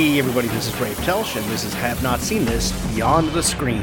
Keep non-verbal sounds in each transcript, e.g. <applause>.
Hey everybody, this is Rafe Telsch, and this is Have Not Seen This Beyond the Screen.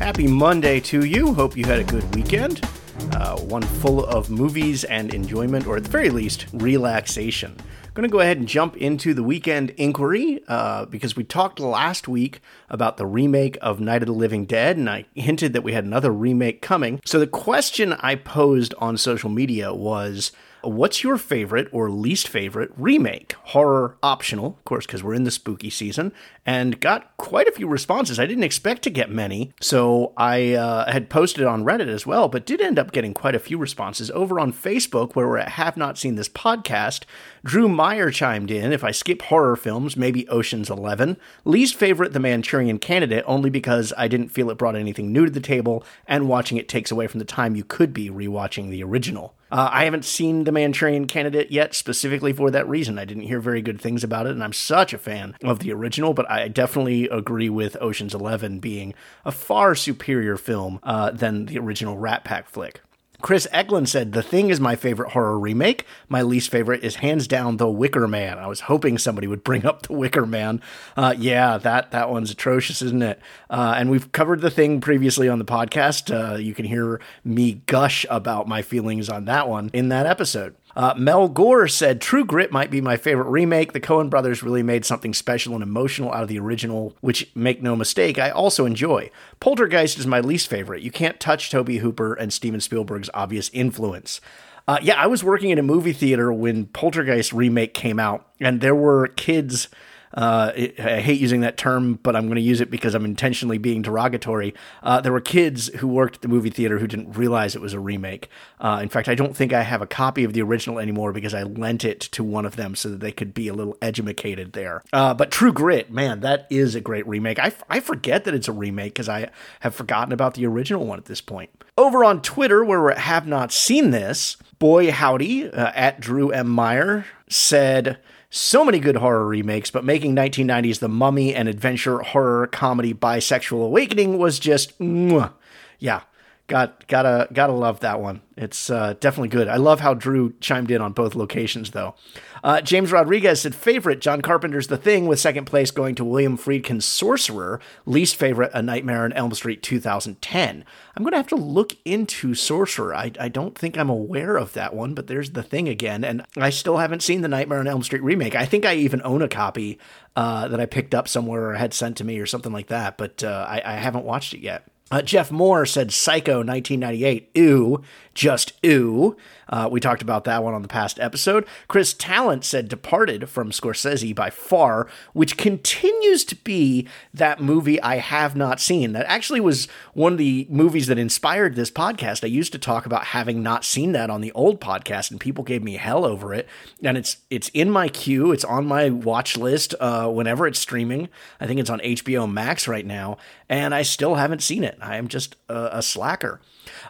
Happy Monday to you. Hope you had a good weekend. Uh, one full of movies and enjoyment, or at the very least, relaxation. I'm going to go ahead and jump into the weekend inquiry uh, because we talked last week about the remake of Night of the Living Dead, and I hinted that we had another remake coming. So the question I posed on social media was What's your favorite or least favorite remake? Horror optional, of course, because we're in the spooky season, and got quite a few responses. I didn't expect to get many, so I uh, had posted on Reddit as well, but did end up getting quite a few responses. Over on Facebook, where we're at Have Not Seen This Podcast, Drew Meyer chimed in if I skip horror films, maybe Ocean's Eleven. Least favorite, The Manchurian Candidate, only because I didn't feel it brought anything new to the table, and watching it takes away from the time you could be rewatching the original. Uh, I haven't seen The Manchurian Candidate yet, specifically for that reason. I didn't hear very good things about it, and I'm such a fan of the original, but I definitely agree with Ocean's Eleven being a far superior film uh, than the original Rat Pack flick. Chris Eklund said, The Thing is my favorite horror remake. My least favorite is hands down The Wicker Man. I was hoping somebody would bring up The Wicker Man. Uh, yeah, that, that one's atrocious, isn't it? Uh, and we've covered The Thing previously on the podcast. Uh, you can hear me gush about my feelings on that one in that episode. Uh, Mel Gore said, True Grit might be my favorite remake. The Coen brothers really made something special and emotional out of the original, which, make no mistake, I also enjoy. Poltergeist is my least favorite. You can't touch Tobe Hooper and Steven Spielberg's obvious influence. Uh, yeah, I was working in a movie theater when Poltergeist remake came out, and there were kids uh, I hate using that term, but I'm going to use it because I'm intentionally being derogatory. Uh, there were kids who worked at the movie theater who didn't realize it was a remake. Uh, in fact, I don't think I have a copy of the original anymore because I lent it to one of them so that they could be a little educated there. Uh, but True Grit, man, that is a great remake. I, I forget that it's a remake because I have forgotten about the original one at this point. Over on Twitter, where we have not seen this, boy howdy, uh, at Drew M. Meyer said, so many good horror remakes, but making 1990s The Mummy and adventure horror comedy Bisexual Awakening was just, mwah. yeah, got gotta gotta love that one. It's uh, definitely good. I love how Drew chimed in on both locations, though. Uh, James Rodriguez said favorite John Carpenter's The Thing, with second place going to William Friedkin's Sorcerer. Least favorite A Nightmare on Elm Street 2010. I'm going to have to look into Sorcerer. I, I don't think I'm aware of that one, but there's The Thing again, and I still haven't seen the Nightmare on Elm Street remake. I think I even own a copy uh, that I picked up somewhere or had sent to me or something like that, but uh, I, I haven't watched it yet. Uh, Jeff Moore said Psycho 1998. Ew, just ew. Uh, we talked about that one on the past episode. Chris Talent said Departed from Scorsese by far, which continues to be that movie I have not seen. That actually was one of the movies that inspired this podcast. I used to talk about having not seen that on the old podcast, and people gave me hell over it. And it's it's in my queue. It's on my watch list uh, whenever it's streaming. I think it's on HBO Max right now, and I still haven't seen it. I am just a, a slacker.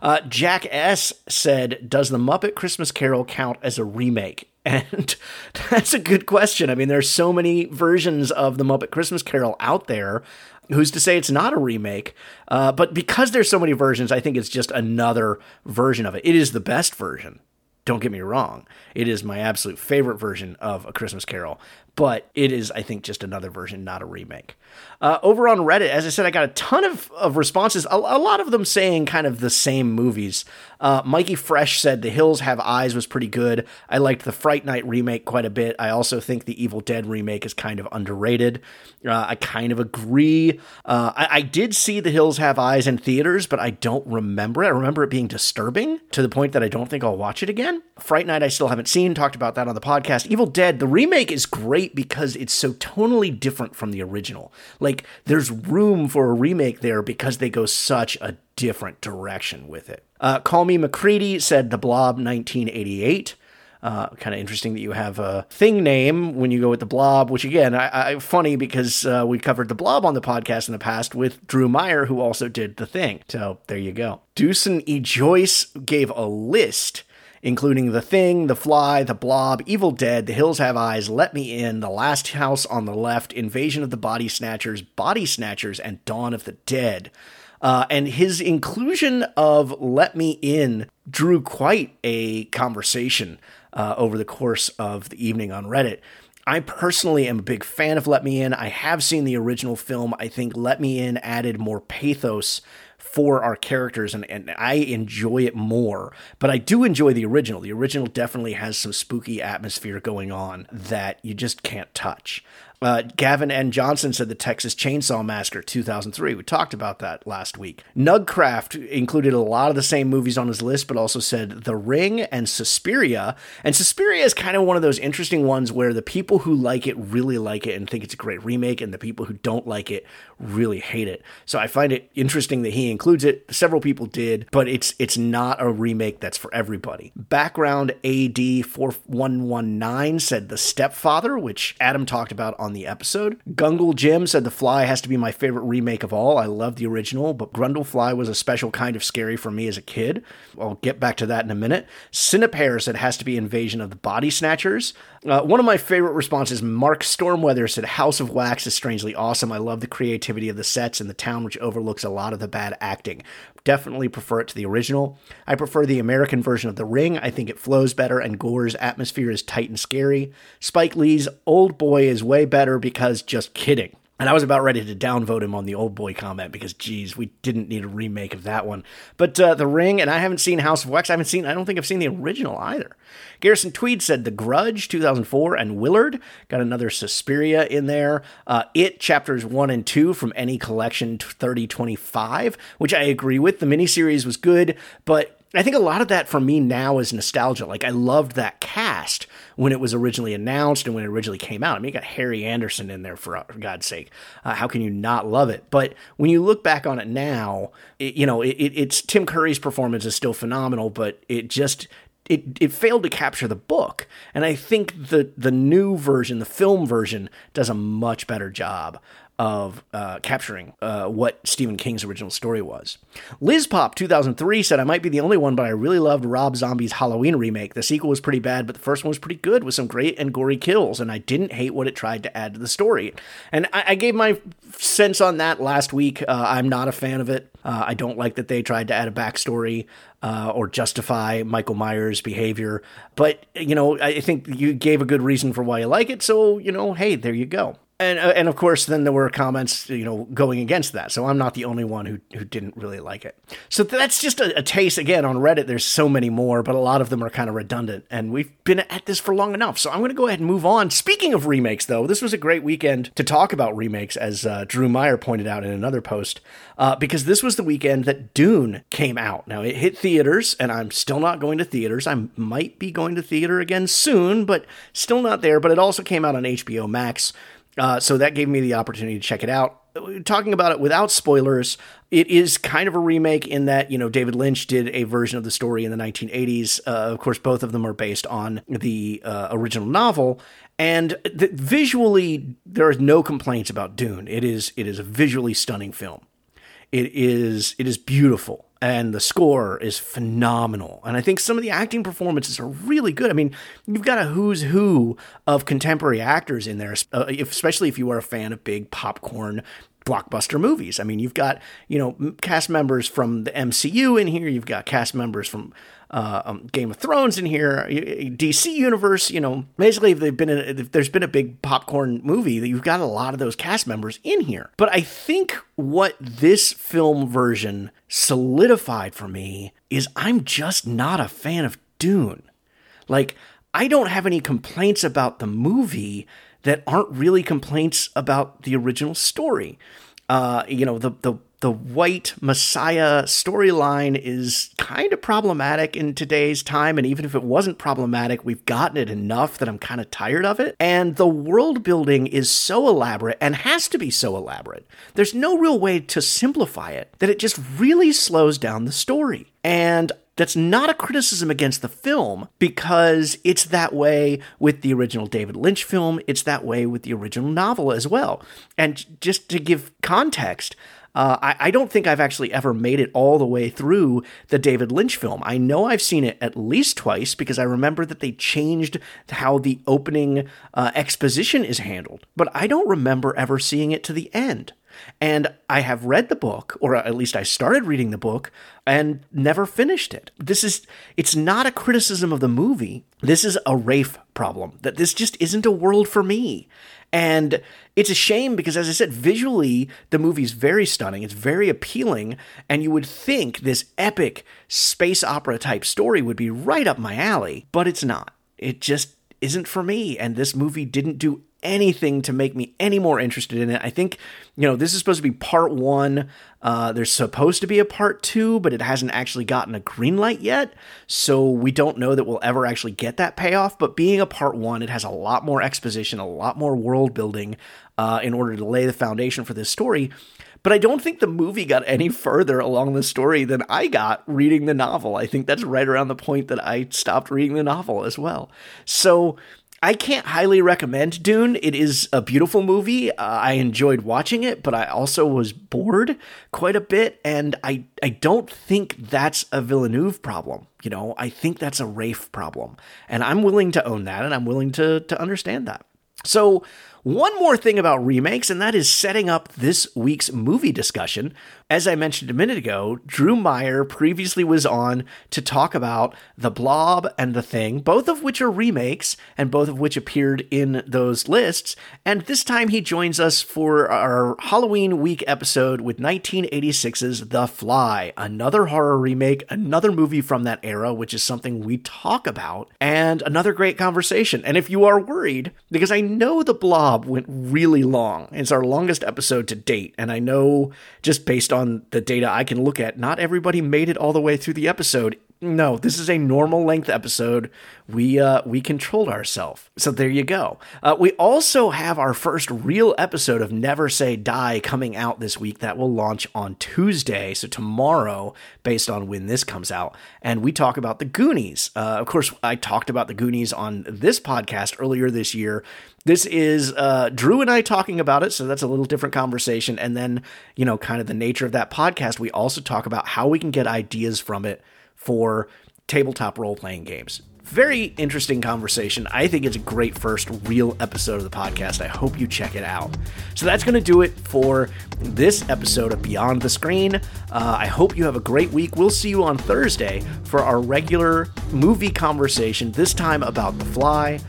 Uh, Jack S said, "Does the Muppet Christmas Carol count as a remake?" <laughs> And that's a good question. I mean, there's so many versions of the Muppet Christmas Carol out there. Who's to say it's not a remake? Uh, but because there's so many versions, I think it's just another version of it. It is the best version. Don't get me wrong. It is my absolute favorite version of A Christmas Carol, but it is, I think, just another version, not a remake. Uh, over on Reddit, as I said, I got a ton of, of responses, a, a lot of them saying kind of the same movies. Uh, Mikey Fresh said The Hills Have Eyes was pretty good. I liked the Fright Night remake quite a bit. I also think the Evil Dead remake is kind of underrated. Uh, I kind of agree. Uh, I, I did see The Hills Have Eyes in theaters, but I don't remember it. I remember it being disturbing to the point that I don't think I'll watch it again. Fright Night, I still haven't seen. Talked about that on the podcast. Evil Dead, the remake is great because it's so tonally different from the original. Like, there's room for a remake there because they go such a different direction with it. Uh, Call Me McCready said The Blob 1988. Uh, kind of interesting that you have a thing name when you go with the blob, which again, I, I funny because uh, we covered the blob on the podcast in the past with Drew Meyer, who also did the thing. So there you go. Deucen E. Joyce gave a list including The Thing, The Fly, The Blob, Evil Dead, The Hills Have Eyes, Let Me In, The Last House on the Left, Invasion of the Body Snatchers, Body Snatchers, and Dawn of the Dead. Uh, and his inclusion of Let Me In drew quite a conversation uh, over the course of the evening on Reddit. I personally am a big fan of Let Me In. I have seen the original film. I think Let Me In added more pathos for our characters and, and I enjoy it more. But I do enjoy the original. The original definitely has some spooky atmosphere going on that you just can't touch. Uh, Gavin N. Johnson said the Texas Chainsaw Massacre 2003. We talked about that last week. Nugcraft included a lot of the same movies on his list, but also said The Ring and Suspiria. And Suspiria is kind of one of those interesting ones where the people who like it really like it and think it's a great remake, and the people who don't like it really hate it. So I find it interesting that he includes it. Several people did, but it's it's not a remake that's for everybody. Background AD 4119 said The Stepfather, which Adam talked about on the episode. Gungle Jim said The Fly has to be my favorite remake of all. I love the original, but Brundlefly was a special kind of scary for me as a kid. I'll get back to that in a minute. Cinepair said it has to be Invasion of the Body Snatchers. Uh, one of my favorite responses, Mark Stormweather said House of Wax is strangely awesome. I love the creativity of the sets and the town, which overlooks a lot of the bad acting. Definitely prefer it to the original. I prefer the American version of The Ring. I think it flows better and Gore's atmosphere is tight and scary. Spike Lee's Old Boy is way better because just kidding. And I was about ready to downvote him on the old boy comment because, geez, we didn't need a remake of that one. But uh, The Ring, and I haven't seen House of Wax. I haven't seen, I don't think I've seen the original either. Garrison Tweed said The Grudge, 2004, and Willard. Got another Suspiria in there. Uh, it, chapters 1 and 2 from any collection 3025, which I agree with. The miniseries was good, but I think a lot of that for me now is nostalgia. Like I loved that cast when it was originally announced and when it originally came out. I mean, you got Harry Anderson in there for, for God's sake. Uh, how can you not love it? But when you look back on it now, it, you know, it, it's Tim Curry's performance is still phenomenal, but it just it, it failed to capture the book. And I think the the new version, the film version, does a much better job of uh, capturing uh, what Stephen King's original story was. Liz Pop 2003 said, I might be the only one, but I really loved Rob Zombie's Halloween remake. The sequel was pretty bad, but the first one was pretty good with some great and gory kills, and I didn't hate what it tried to add to the story. And I, I gave my sense on that last week. Uh, I'm not a fan of it. Uh, I don't like that they tried to add a backstory. Uh, or justify Michael Myers' behavior. But, you know, I think you gave a good reason for why you like it. So, you know, hey, there you go and uh, and of course then there were comments you know going against that. So i'm not the only one who who didn't really like it. So that's just a, a, taste. Again on reddit there's so many more but a lot of them are kind of redundant. And we've been at this for long enough. So i'm going to go ahead and move on. Speaking of remakes though this was a great weekend to talk about remakes as uh, drew meyer pointed out in another post uh, because this was the weekend that dune came out. Now it hit theaters and i'm still not going to theaters. I might be going to theater again soon but still not there. But it also came out on hbo max uh, so that gave me the opportunity to check it out. Talking about it without spoilers, it is kind of a remake in that, you know, David Lynch did a version of the story in the 1980s. Uh, of course, both of them are based on the uh, original novel. And the, visually, there are no complaints about Dune. It is it is a visually stunning film. It is it is beautiful and the score is phenomenal. And I think some of the acting performances are really good. I mean, you've got a who's who of contemporary actors in there, uh, especially if you are a fan of big popcorn blockbuster movies. I mean, you've got, you know, cast members from the MCU in here, you've got cast members from uh, um, Game of Thrones in here, DC universe. You know, basically, if they've been in, if there's been a big popcorn movie, that you've got a lot of those cast members in here. But I think what this film version solidified for me is I'm just not a fan of Dune. Like, I don't have any complaints about the movie that aren't really complaints about the original story. Uh, you know, the the the white messiah storyline is kind of problematic in today's time. And even if it wasn't problematic, we've gotten it enough that I'm kind of tired of it. And the world building is so elaborate and has to be so elaborate. There's no real way to simplify it that it just really slows down the story. And that's not a criticism against the film because it's that way with the original David Lynch film. It's that way with the original novel as well. And just to give context, uh, I, I, don't think I've actually ever made it all the way through the David Lynch film. I know I've seen it at least twice because I remember that they changed how the opening uh, exposition is handled, but I don't remember ever seeing it to the end. And I have read the book, or at least I started reading the book and never finished it. This is, it's not a criticism of the movie. This is a Rafe problem, that this just isn't a world for me. And it's a shame because, as I said, visually, the movie's very stunning. It's very appealing. And you would think this epic space opera type story would be right up my alley, but it's not. It just isn't for me. And this movie didn't do anything to make me any more interested in it. I think, you know, this is supposed to be part one. Uh, there's supposed to be a part two, but it hasn't actually gotten a green light yet. So we don't know that we'll ever actually get that payoff. But being a part one, it has a lot more exposition, a lot more world building uh, in order to lay the foundation for this story. But I don't think the movie got any further along the story than I got reading the novel. I think that's right around the point that I stopped reading the novel as well. So I can't highly recommend Dune. It is a beautiful movie. Uh, I enjoyed watching it, but I also was bored quite a bit, and I I don't think that's a Villeneuve problem. You know, I think that's a Rafe problem, and I'm willing to own that, and I'm willing to to understand that. So one more thing about remakes, and that is setting up this week's movie discussion. As I mentioned a minute ago, Drew Meyer previously was on to talk about The Blob and The Thing, both of which are remakes, and both of which appeared in those lists. And this time he joins us for our Halloween week episode with 1986's The Fly, another horror remake, another movie from that era, which is something we talk about, and another great conversation. And if you are worried, because I know The Blob went really long. It's our longest episode to date, and I know just based on the data I can look at, not everybody made it all the way through the episode. No, this is a normal length episode. We uh, we controlled ourselves, so there you go. Uh, we also have our first real episode of Never Say Die coming out this week. That will launch on Tuesday, so tomorrow, based on when this comes out. And we talk about the Goonies. Uh, of course, I talked about the Goonies on this podcast earlier this year. This is uh, Drew and I talking about it, so that's a little different conversation. And then, you know, kind of the nature of that podcast, we also talk about how we can get ideas from it for tabletop role playing games. Very interesting conversation. I think it's a great first real episode of the podcast. I hope you check it out. So that's going to do it for this episode of Beyond the Screen. Uh, I hope you have a great week. We'll see you on Thursday for our regular movie conversation, this time about The Fly.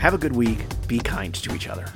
Have a good week. Be kind to each other.